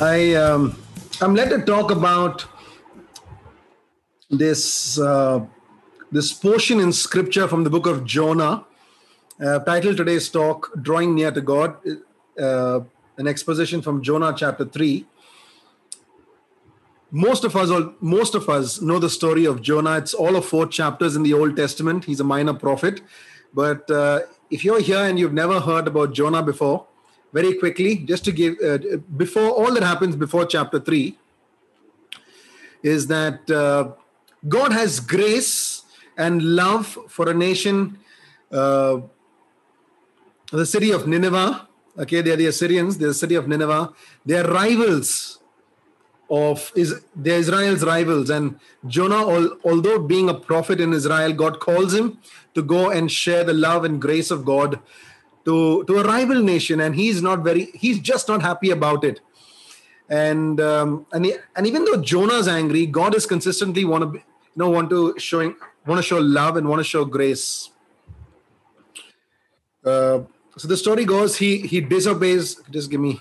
I um, I'm led to talk about this uh, this portion in Scripture from the book of Jonah. Uh, title today's talk: "Drawing Near to God." Uh, an exposition from Jonah chapter three. Most of us, all, most of us, know the story of Jonah. It's all of four chapters in the Old Testament. He's a minor prophet, but uh, if you're here and you've never heard about Jonah before, very quickly, just to give, uh, before all that happens before chapter 3, is that uh, God has grace and love for a nation, uh, the city of Nineveh. Okay, they're the Assyrians, they're the city of Nineveh. They're rivals of is they're Israel's rivals. And Jonah, although being a prophet in Israel, God calls him to go and share the love and grace of God to to a rival nation, and he's not very he's just not happy about it. And um, and he, and even though Jonah's angry, God is consistently want to you know want to showing want to show love and want to show grace. Uh, so the story goes he he disobeys. Just give me.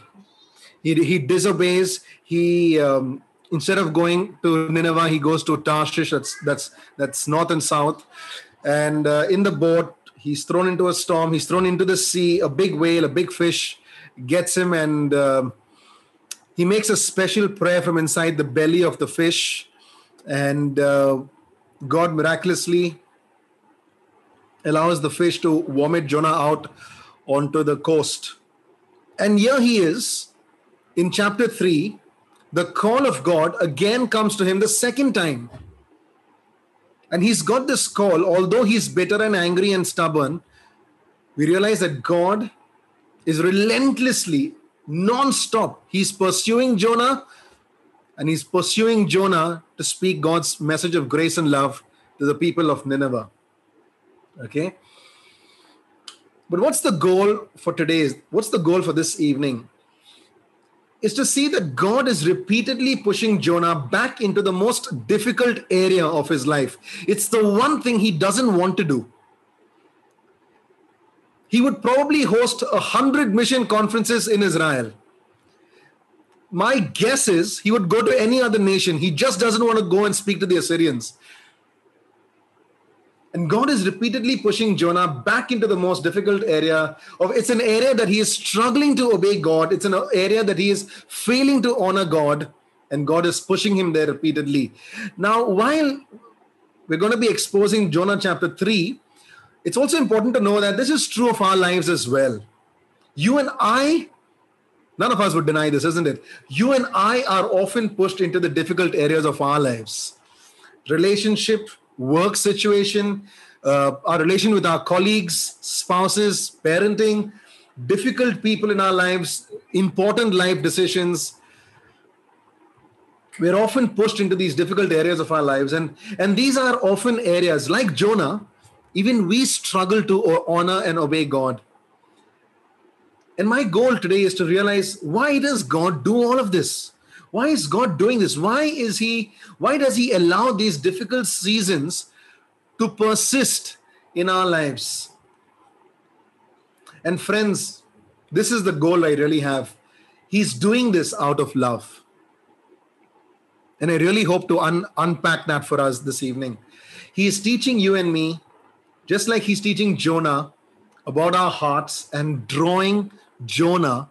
He he disobeys. He um, instead of going to Nineveh, he goes to Tarshish. That's that's that's north and south. And uh, in the boat, he's thrown into a storm. He's thrown into the sea. A big whale, a big fish, gets him, and uh, he makes a special prayer from inside the belly of the fish, and uh, God miraculously allows the fish to vomit Jonah out onto the coast. And here he is in chapter 3. The call of God again comes to him the second time. And he's got this call, although he's bitter and angry and stubborn, we realize that God is relentlessly, non stop. He's pursuing Jonah and he's pursuing Jonah to speak God's message of grace and love to the people of Nineveh. Okay? But what's the goal for today? What's the goal for this evening? Is to see that God is repeatedly pushing Jonah back into the most difficult area of his life. It's the one thing he doesn't want to do. He would probably host a hundred mission conferences in Israel. My guess is he would go to any other nation. He just doesn't want to go and speak to the Assyrians. And God is repeatedly pushing Jonah back into the most difficult area of it's an area that he is struggling to obey God. It's an area that he is failing to honor God, and God is pushing him there repeatedly. Now, while we're going to be exposing Jonah chapter 3, it's also important to know that this is true of our lives as well. You and I, none of us would deny this, isn't it? You and I are often pushed into the difficult areas of our lives relationship, work situation, uh, our relation with our colleagues, spouses, parenting, difficult people in our lives, important life decisions. We're often pushed into these difficult areas of our lives, and, and these are often areas like Jonah, even we struggle to honor and obey God. And my goal today is to realize why does God do all of this? Why is god doing this? Why is he why does he allow these difficult seasons to persist in our lives? And friends this is the goal i really have. He's doing this out of love. And i really hope to un- unpack that for us this evening. He is teaching you and me just like he's teaching jonah about our hearts and drawing jonah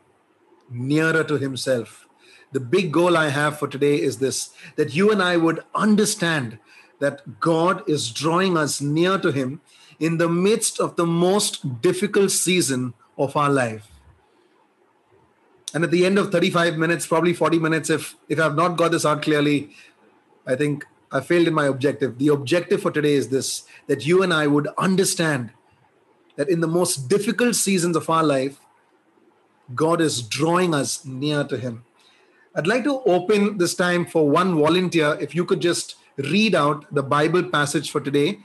nearer to himself the big goal I have for today is this that you and I would understand that God is drawing us near to Him in the midst of the most difficult season of our life. And at the end of 35 minutes, probably 40 minutes, if, if I've not got this out clearly, I think I failed in my objective. The objective for today is this that you and I would understand that in the most difficult seasons of our life, God is drawing us near to Him. I'd like to open this time for one volunteer. If you could just read out the Bible passage for today.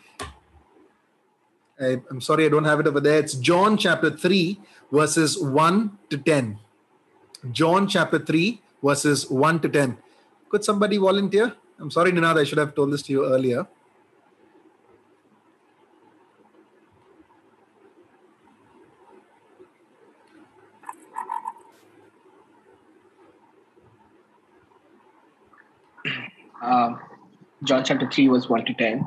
I, am sorry, I don't have it over there. It's John chapter 3, verses 1 to 10. John chapter 3, verses 1 to 10. Could somebody volunteer? I'm sorry, Ninad, I should have told this to you earlier. Uh, John chapter 3, verse 1 to 10.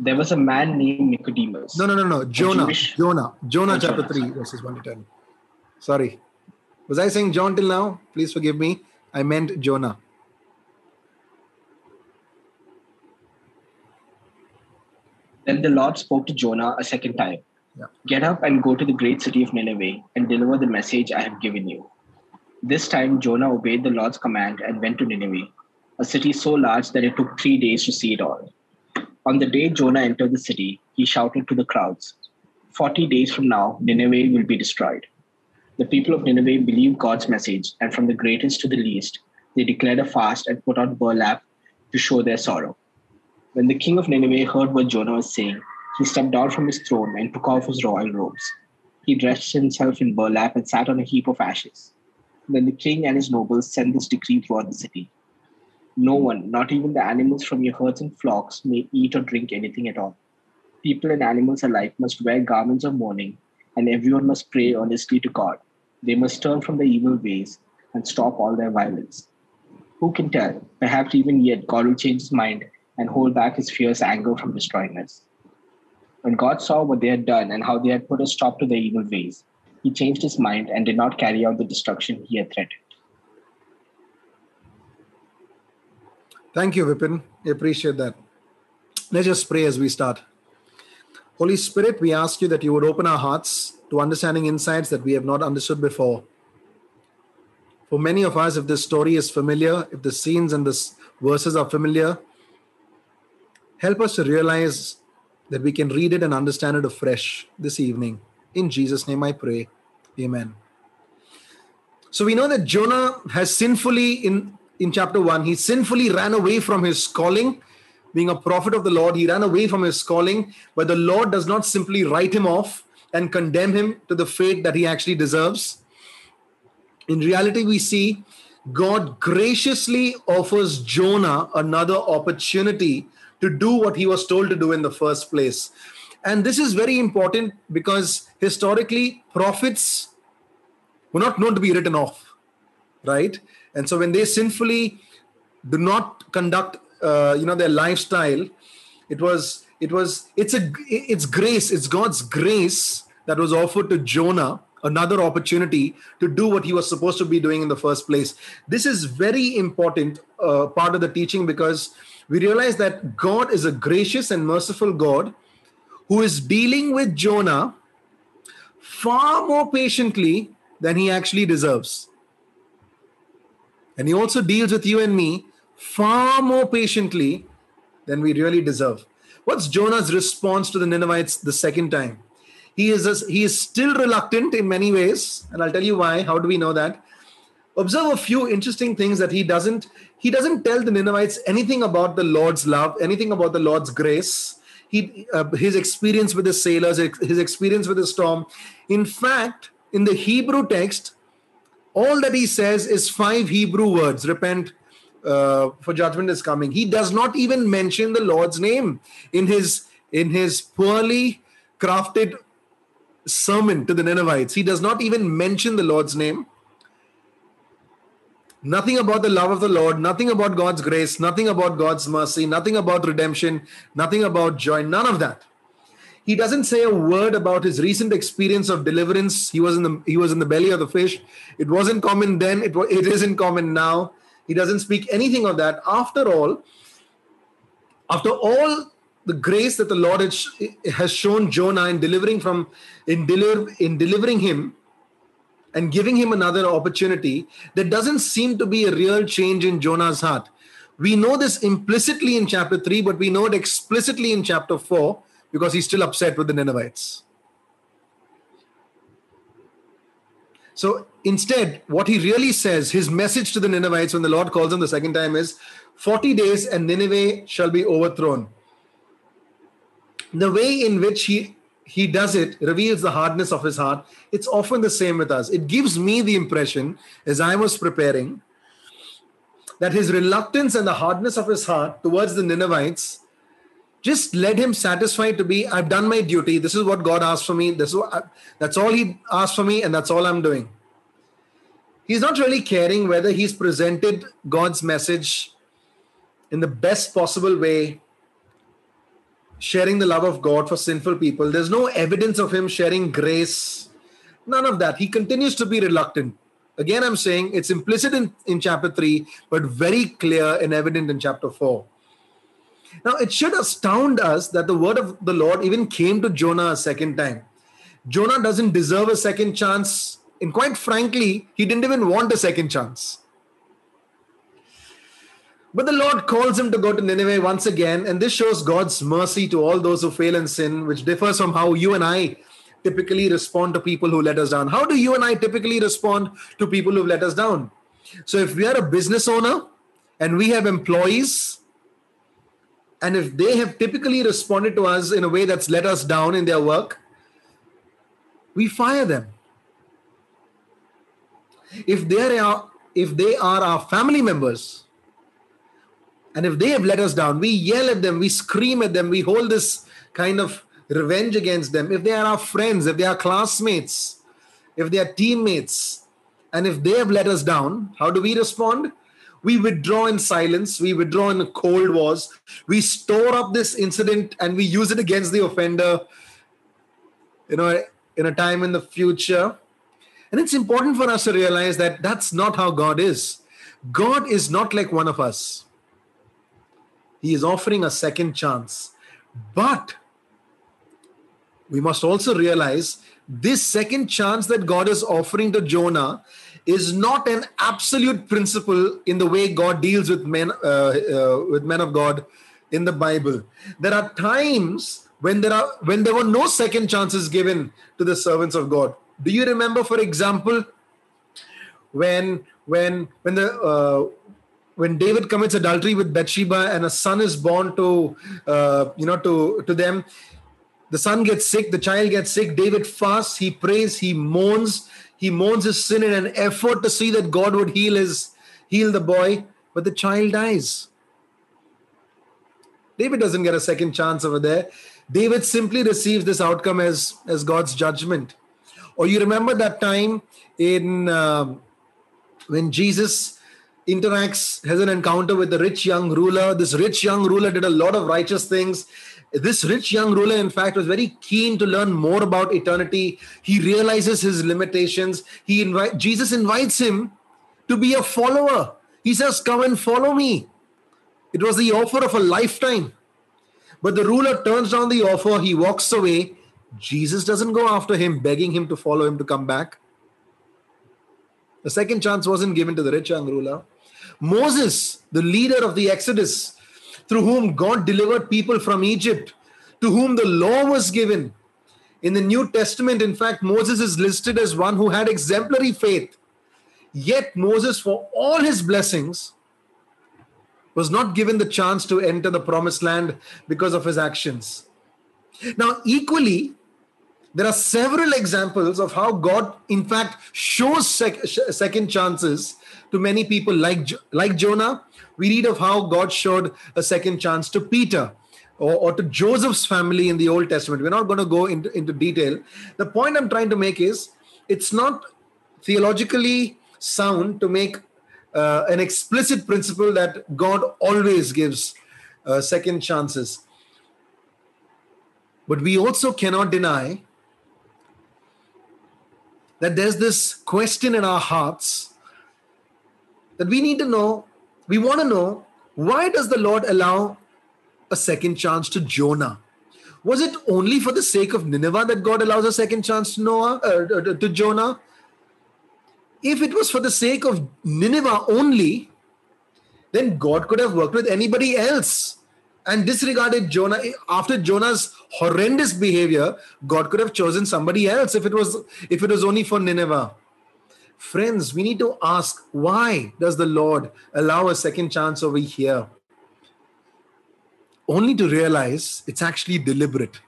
There was a man named Nicodemus. No, no, no, no. Jonah. Jewish- Jonah. Jonah Oh, chapter Jonah, 3, verses 1 to 10. Sorry. Was I saying John till now? Please forgive me. I meant Jonah. Then the Lord spoke to Jonah a second time Yeah. Get up and go to the great city of Nineveh and deliver the message I have given you. This time Jonah obeyed the Lord's command and went to Nineveh, a city so large that it took three days to see it all. On the day Jonah entered the city, he shouted to the crowds, 40 days from now, Nineveh will be destroyed. The people of Nineveh believed God's message, and from the greatest to the least, they declared a fast and put out burlap to show their sorrow. When the king of Nineveh heard what Jonah was saying, he stepped down from his throne and took off his royal robes. He dressed himself in burlap and sat on a heap of ashes. Then the king and his nobles sent this decree throughout the city No one, not even the animals from your herds and flocks, may eat or drink anything at all. People and animals alike must wear garments of mourning, and everyone must pray earnestly to God. They must turn from their evil ways and stop all their violence. Who can tell? Perhaps even yet God will change his mind and hold back his fierce anger from destroying us. When God saw what they had done and how they had put a stop to their evil ways, he changed his mind and did not carry out the destruction he had threatened. Thank you, Vipin. I appreciate that. Let's just pray as we start. Holy Spirit, we ask you that you would open our hearts to understanding insights that we have not understood before. For many of us, if this story is familiar, if the scenes and the verses are familiar, help us to realize that we can read it and understand it afresh this evening. In Jesus' name I pray. Amen. So we know that Jonah has sinfully, in, in chapter 1, he sinfully ran away from his calling. Being a prophet of the Lord, he ran away from his calling, but the Lord does not simply write him off and condemn him to the fate that he actually deserves. In reality, we see God graciously offers Jonah another opportunity to do what he was told to do in the first place. And this is very important because historically, prophets were not known to be written off, right? And so when they sinfully do not conduct, uh, you know, their lifestyle, it was, it was, it's a, it's grace, it's God's grace that was offered to Jonah another opportunity to do what he was supposed to be doing in the first place. This is very important uh, part of the teaching because we realize that God is a gracious and merciful God who is dealing with Jonah far more patiently than he actually deserves. And he also deals with you and me far more patiently than we really deserve. What's Jonah's response to the Ninevites the second time? He is he is still reluctant in many ways, and I'll tell you why. How do we know that? Observe a few interesting things that he doesn't he doesn't tell the Ninevites anything about the Lord's love, anything about the Lord's grace. He uh, his experience with the sailors, his experience with the storm. In fact, in the Hebrew text, all that he says is five Hebrew words: repent, uh, for judgment is coming. He does not even mention the Lord's name in his in his poorly crafted sermon to the Ninevites. He does not even mention the Lord's name. Nothing about the love of the Lord, nothing about God's grace, nothing about God's mercy, nothing about redemption, nothing about joy, none of that. He doesn't say a word about his recent experience of deliverance. He was in the he was in the belly of the fish. It wasn't common then, it, it isn't common now. He doesn't speak anything of that. After all, after all the grace that the Lord has shown Jonah in delivering from in deliver in delivering him and giving him another opportunity, there doesn't seem to be a real change in Jonah's heart. We know this implicitly in chapter 3, but we know it explicitly in chapter 4 because he's still upset with the Ninevites. So instead, what he really says, his message to the Ninevites when the Lord calls him the second time is 40 days and Nineveh shall be overthrown. The way in which he he does it reveals the hardness of his heart. It's often the same with us. It gives me the impression, as I was preparing, that his reluctance and the hardness of his heart towards the Ninevites just led him satisfied to be, I've done my duty. This is what God asked for me. This is I, that's all he asked for me, and that's all I'm doing. He's not really caring whether he's presented God's message in the best possible way, sharing the love of God for sinful people. There's no evidence of him sharing grace, none of that. He continues to be reluctant. Again, I'm saying it's implicit in, in chapter 3, but very clear and evident in chapter 4. Now, it should astound us that the word of the Lord even came to Jonah a second time. Jonah doesn't deserve a second chance. And quite frankly, he didn't even want a second chance. But the Lord calls him to go to Nineveh once again, and this shows God's mercy to all those who fail in sin, which differs from how you and I typically respond to people who let us down. How do you and I typically respond to people who've let us down? So, if we are a business owner and we have employees, and if they have typically responded to us in a way that's let us down in their work, we fire them. If they are if they are our family members, and if they have let us down, we yell at them, we scream at them, we hold this kind of revenge against them. If they are our friends, if they are classmates, if they are teammates, and if they have let us down, how do we respond? We withdraw in silence, we withdraw in cold wars, we store up this incident and we use it against the offender, you know, in a time in the future. And it's important for us to realize that that's not how God is. God is not like one of us. He is offering a second chance. But we must also realize this second chance that God is offering to Jonah is not an absolute principle in the way God deals with men uh, uh, with men of God in the Bible. There are times when there are when there were no second chances given to the servants of God. Do you remember, for example, when when when the uh, when David commits adultery with Bathsheba and a son is born to uh, you know to to them, the son gets sick, the child gets sick. David fasts, he prays, he mourns, he mourns his sin in an effort to see that God would heal his heal the boy, but the child dies. David doesn't get a second chance over there. David simply receives this outcome as as God's judgment. Or you remember that time in uh, when Jesus interacts, has an encounter with the rich young ruler. This rich young ruler did a lot of righteous things. This rich young ruler, in fact, was very keen to learn more about eternity. He realizes his limitations. He invite, Jesus invites him to be a follower. He says, Come and follow me. It was the offer of a lifetime. But the ruler turns down the offer. He walks away. Jesus doesn't go after him, begging him to follow him to come back. The second chance wasn't given to the rich young ruler. Moses, the leader of the Exodus, through whom God delivered people from Egypt, to whom the law was given. In the New Testament, in fact, Moses is listed as one who had exemplary faith. Yet, Moses, for all his blessings, was not given the chance to enter the promised land because of his actions. Now, equally, there are several examples of how God, in fact, shows sec- second chances to many people like, like Jonah. We read of how God showed a second chance to Peter or, or to Joseph's family in the Old Testament. We're not going to go into, into detail. The point I'm trying to make is it's not theologically sound to make uh, an explicit principle that God always gives uh, second chances. But we also cannot deny that there's this question in our hearts that we need to know, we want to know, why does the Lord allow a second chance to Jonah? Was it only for the sake of Nineveh that God allows a second chance to Noah uh, to Jonah? If it was for the sake of Nineveh only, then God could have worked with anybody else and disregarded Jonah. After Jonah's horrendous behavior, God could have chosen somebody else if it was if it was only for Nineveh. Friends, we need to ask why does the Lord allow a second chance over here? Only to realize it's actually deliberate.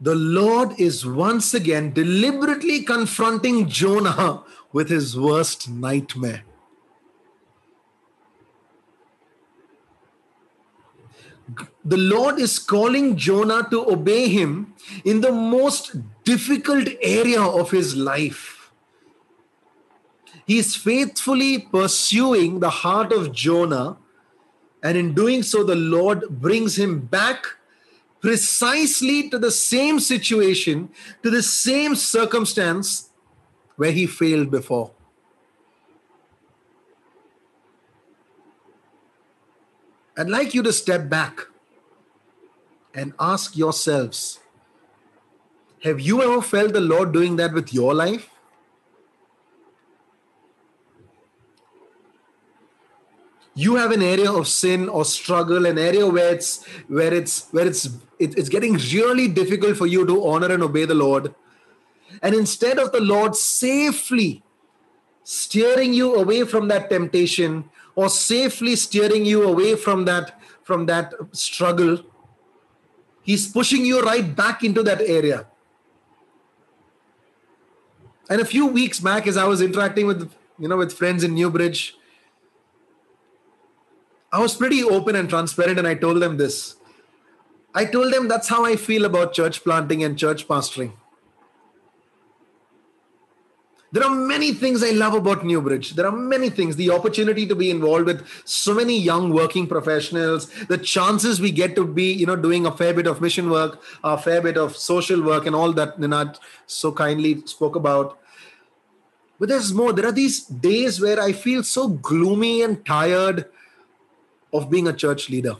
The Lord is once again deliberately confronting Jonah with his worst nightmare. the Lord is calling Jonah to obey him in the most difficult area of his life. He's faithfully pursuing the heart of Jonah, and in doing so, the Lord brings him back precisely to the same situation, to the same circumstance where he failed before. I'd like you to step back and ask yourselves have you ever felt the Lord doing that with your life? you have an area of sin or struggle an area where it's where it's where it's it, it's getting really difficult for you to honor and obey the lord and instead of the lord safely steering you away from that temptation or safely steering you away from that from that struggle he's pushing you right back into that area and a few weeks back as i was interacting with you know with friends in newbridge I was pretty open and transparent, and I told them this. I told them that's how I feel about church planting and church pastoring. There are many things I love about Newbridge. There are many things. The opportunity to be involved with so many young working professionals, the chances we get to be, you know, doing a fair bit of mission work, a fair bit of social work, and all that Ninad so kindly spoke about. But there's more. There are these days where I feel so gloomy and tired of being a church leader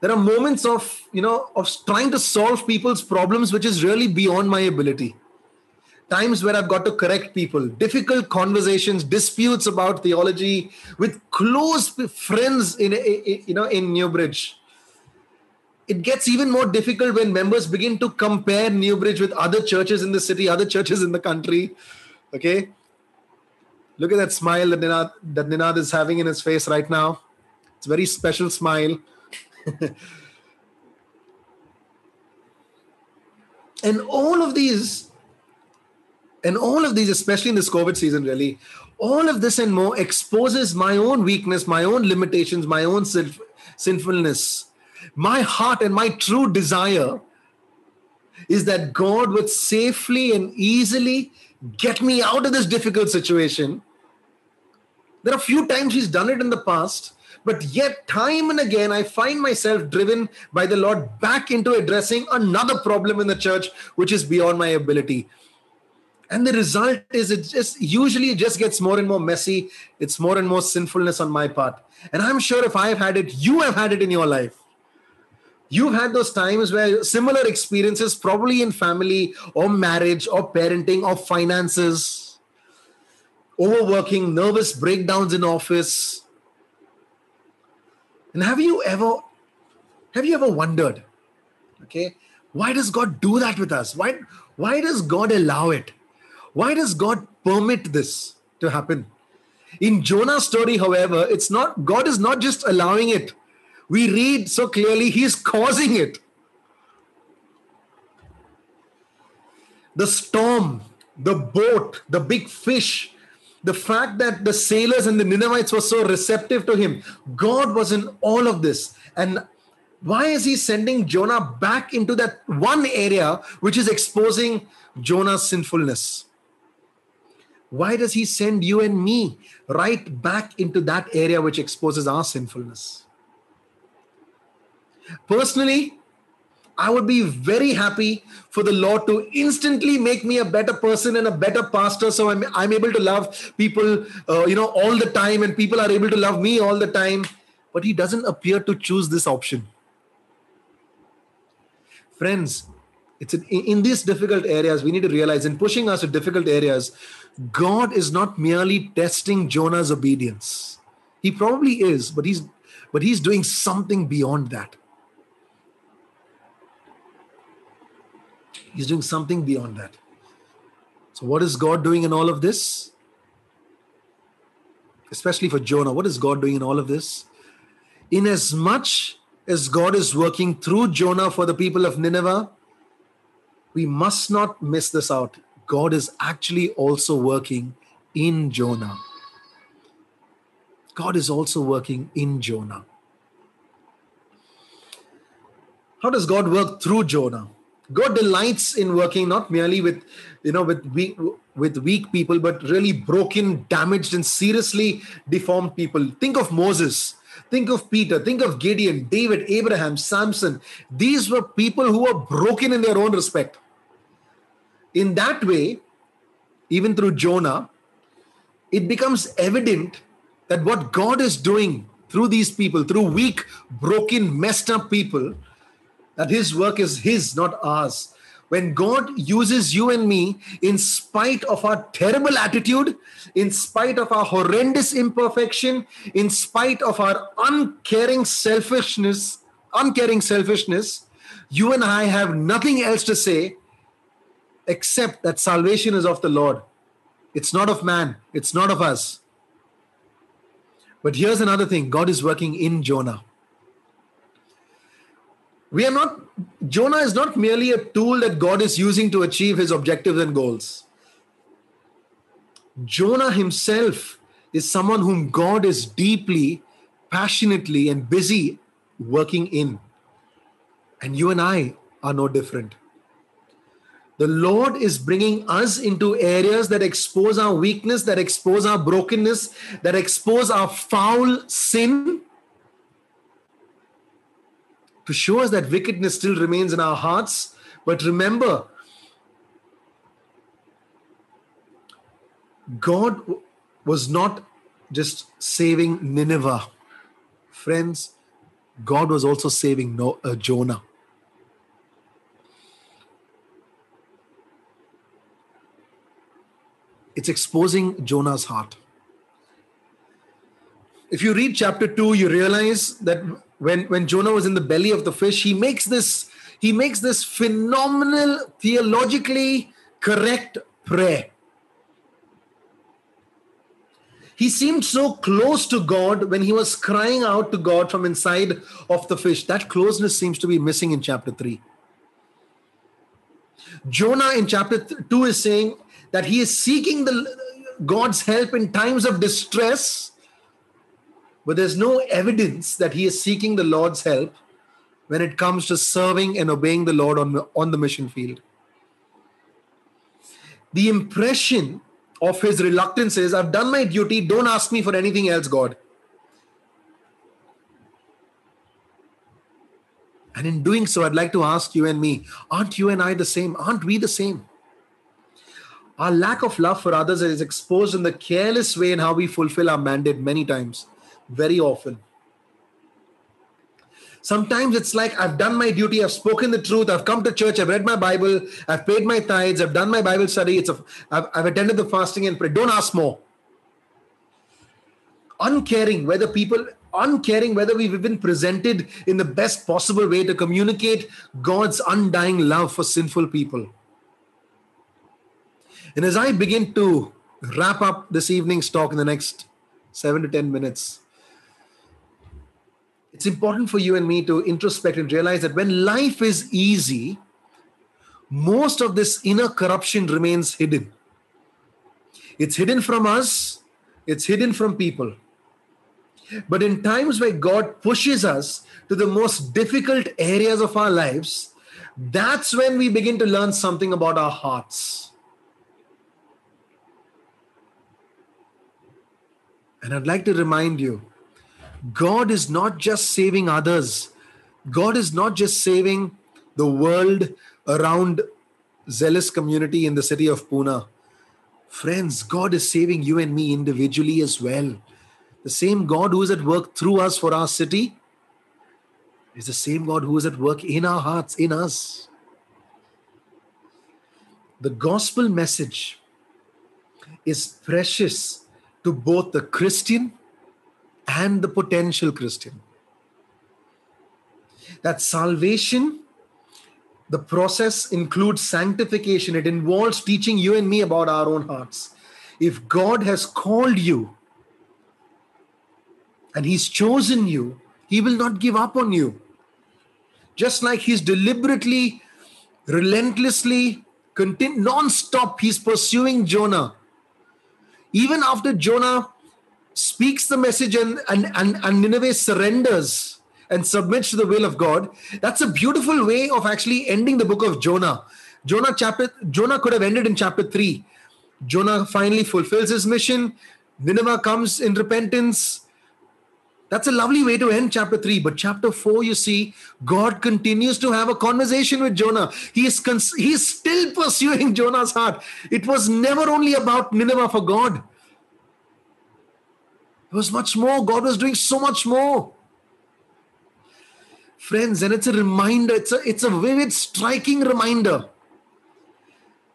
there are moments of you know of trying to solve people's problems which is really beyond my ability times where i've got to correct people difficult conversations disputes about theology with close friends in, you know in newbridge it gets even more difficult when members begin to compare newbridge with other churches in the city other churches in the country okay Look at that smile that Ninad, that Ninad is having in his face right now. It's a very special smile. and all of these, and all of these, especially in this COVID season, really, all of this and more exposes my own weakness, my own limitations, my own sinf- sinfulness. My heart and my true desire is that God would safely and easily get me out of this difficult situation there are a few times he's done it in the past, but yet time and again I find myself driven by the Lord back into addressing another problem in the church which is beyond my ability. And the result is it just usually it just gets more and more messy. It's more and more sinfulness on my part. And I'm sure if I've had it, you have had it in your life. You've had those times where similar experiences, probably in family or marriage or parenting or finances, overworking, nervous breakdowns in office. And have you ever have you ever wondered, okay, why does God do that with us? Why why does God allow it? Why does God permit this to happen? In Jonah's story, however, it's not God is not just allowing it. We read so clearly he's causing it. The storm, the boat, the big fish, the fact that the sailors and the Ninevites were so receptive to him. God was in all of this. And why is he sending Jonah back into that one area which is exposing Jonah's sinfulness? Why does he send you and me right back into that area which exposes our sinfulness? Personally, I would be very happy for the Lord to instantly make me a better person and a better pastor. So I'm, I'm able to love people, uh, you know, all the time, and people are able to love me all the time. But He doesn't appear to choose this option. Friends, it's in, in these difficult areas we need to realize in pushing us to difficult areas, God is not merely testing Jonah's obedience. He probably is, but he's but he's doing something beyond that. He's doing something beyond that. So, what is God doing in all of this? Especially for Jonah, what is God doing in all of this? In as much as God is working through Jonah for the people of Nineveh, we must not miss this out. God is actually also working in Jonah. God is also working in Jonah. How does God work through Jonah? God delights in working not merely with, you know, with weak, with weak people, but really broken, damaged, and seriously deformed people. Think of Moses. Think of Peter. Think of Gideon, David, Abraham, Samson. These were people who were broken in their own respect. In that way, even through Jonah, it becomes evident that what God is doing through these people, through weak, broken, messed up people, that his work is his, not ours. When God uses you and me, in spite of our terrible attitude, in spite of our horrendous imperfection, in spite of our uncaring selfishness, uncaring selfishness, you and I have nothing else to say except that salvation is of the Lord. It's not of man, it's not of us. But here's another thing God is working in Jonah. We are not, Jonah is not merely a tool that God is using to achieve his objectives and goals. Jonah himself is someone whom God is deeply, passionately, and busy working in. And you and I are no different. The Lord is bringing us into areas that expose our weakness, that expose our brokenness, that expose our foul sin, to show us that wickedness still remains in our hearts. But remember, God was not just saving Nineveh. Friends, God was also saving uh, Jonah. It's exposing Jonah's heart. If you read chapter 2, you realize that when, when Jonah was in the belly of the fish, he makes this, he makes this phenomenal, theologically correct prayer. He seemed so close to God when he was crying out to God from inside of the fish. That closeness seems to be missing in chapter 3. Jonah in chapter 2 is saying, that he is seeking the God's help in times of distress, but there's no evidence that he is seeking the Lord's help when it comes to serving and obeying the Lord on on the mission field. The impression of his reluctance is I've done my duty, don't ask me for anything else, God. And in doing so, I'd like to ask you and me, aren't you and I the same? Aren't we the same? Our lack of love for others is exposed in the careless way in how we fulfill our mandate many times, very often. Sometimes it's like I've done my duty, I've spoken the truth, I've come to church, I've read my Bible, I've paid my tithes, I've done my Bible study, it's a, I've, I've attended the fasting and prayer. Don't ask more. Uncaring whether people, uncaring whether we've been presented in the best possible way to communicate God's undying love for sinful people. And as I begin to wrap up this evening's talk in the next seven to 10 minutes, it's important for you and me to introspect and realize that when life is easy, most of this inner corruption remains hidden. It's hidden from us, it's hidden from people. But in times where God pushes us to the most difficult areas of our lives, that's when we begin to learn something about our hearts. And I'd like to remind you God is not just saving others, God is not just saving the world around zealous community in the city of Pune. Friends, God is saving you and me individually as well. The same God who is at work through us for our city is the same God who is at work in our hearts, in us. The gospel message is precious to both the Christian and the potential Christian. That salvation, the process includes sanctification, it involves teaching you and me about our own hearts. If God has called you and He's chosen you, He will not give up on you. Just like He's deliberately, relentlessly, continu- non-stop, He's pursuing Jonah even after Jonah speaks the message and, and, and, and Nineveh surrenders, and submits to the will of God. That's a beautiful way of actually ending the book of Jonah. Jonah chapter Jonah could have ended in chapter 3. Jonah finally fulfills his mission. Nineveh comes in repentance. That's a lovely way to end chapter 3. But chapter 4, you see, God continues to have a conversation with Jonah. He is, cons- he is still pursuing Jonah's heart. It was never only about Nineveh for God, it was much more. God was doing so much more. Friends, and it's a reminder, it's a, it's a vivid, striking reminder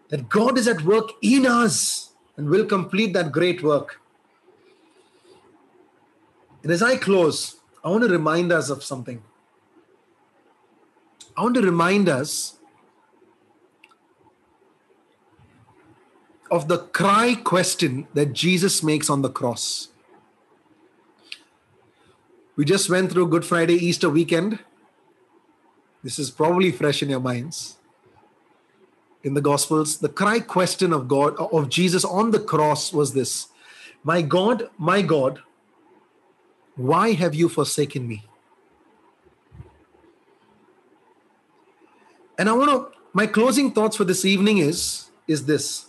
that God is at work in us and will complete that great work. And as I close, I want to remind us of something. I want to remind us of the cry question that Jesus makes on the cross. We just went through Good Friday, Easter weekend. This is probably fresh in your minds. In the Gospels, the cry question of God, of Jesus on the cross was this My God, my God, why have you forsaken me? And I want to, my closing thoughts for this evening is, is this.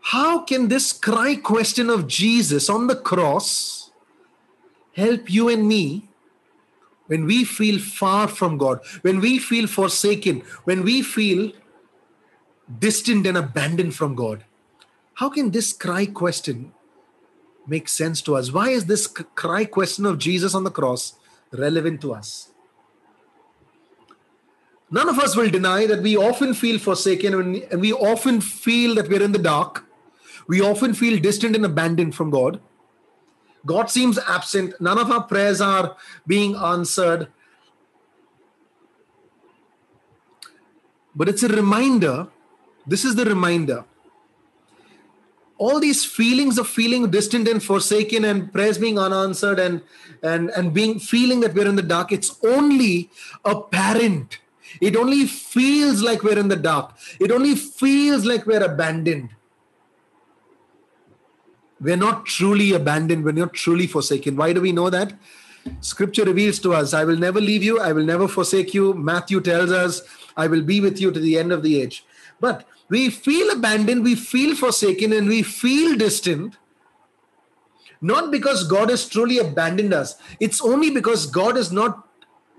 How can this cry question of Jesus on the cross help you and me when we feel far from God, when we feel forsaken, when we feel distant and abandoned from God? How can this cry question make sense to us. Why is this cry question of Jesus on the cross relevant to us? None of us will deny that we often feel forsaken and we often feel that we're in the dark. We often feel distant and abandoned from God. God seems absent. None of our prayers are being answered. But it's a reminder. This is the reminder all these feelings of feeling distant and forsaken and prayers being unanswered and and and being feeling that we're in the dark it's only apparent. It only feels like we're in the dark. It only feels like we're abandoned. We're not truly abandoned we're not truly forsaken. Why do we know that? Scripture reveals to us i will never leave you i will never forsake you. Matthew tells us i will be with you to the end of the age. But we feel abandoned, we feel forsaken, and we feel distant. Not because God has truly abandoned us, it's only because God is not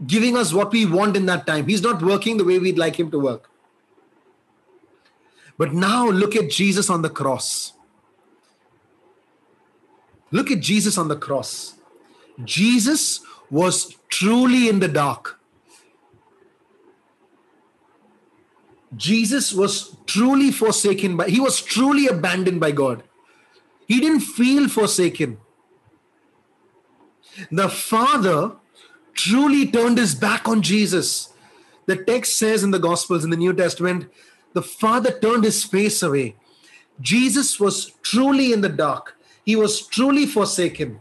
giving us what we want in that time. He's not working the way we'd like Him to work. But now look at Jesus on the cross. Look at Jesus on the cross. Jesus was truly in the dark. Jesus was truly forsaken by, he was truly abandoned by God. He didn't feel forsaken. The Father truly turned his back on Jesus. The text says in the Gospels, in the New Testament, the Father turned his face away. Jesus was truly in the dark, he was truly forsaken.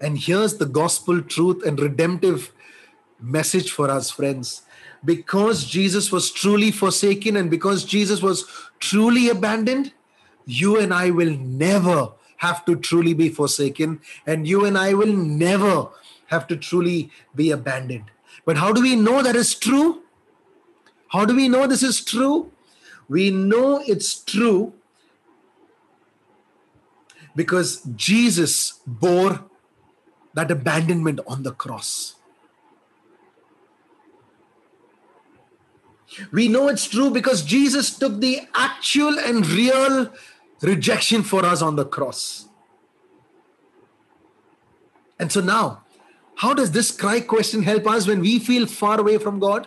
And here's the gospel truth and redemptive message for us, friends because Jesus was truly forsaken and because Jesus was truly abandoned, you and I will never have to truly be forsaken, and you and I will never have to truly be abandoned. But how do we know that is true? How do we know this is true? We know it's true because Jesus bore that abandonment on the cross. We know it's true because Jesus took the actual and real rejection for us on the cross. And so now, how does this cry question help us when we feel far away from God?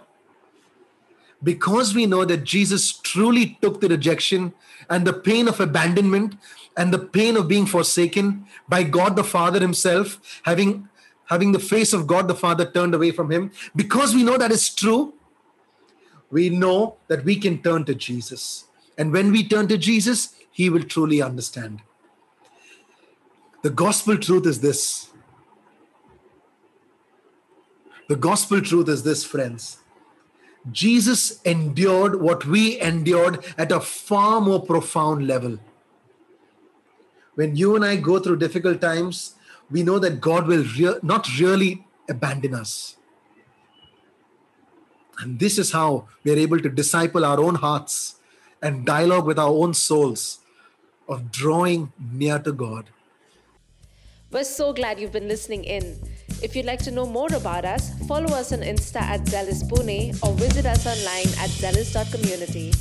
Because we know that Jesus truly took the rejection and the pain of abandonment and the pain of being forsaken by God the Father Himself, having, having the face of God the Father turned away from Him. Because we know that is true, we know that we can turn to Jesus. And when we turn to Jesus, He will truly understand. The gospel truth is this. The gospel truth is this, friends. Jesus endured what we endured at a far more profound level. When you and I go through difficult times, we know that God will rea- not really abandon us. And this is how we are able to disciple our own hearts and dialogue with our own souls of drawing near to God. We're so glad you've been listening in. If you'd like to know more about us, follow us on Insta at Zealous Pune or visit us online at zealous.community.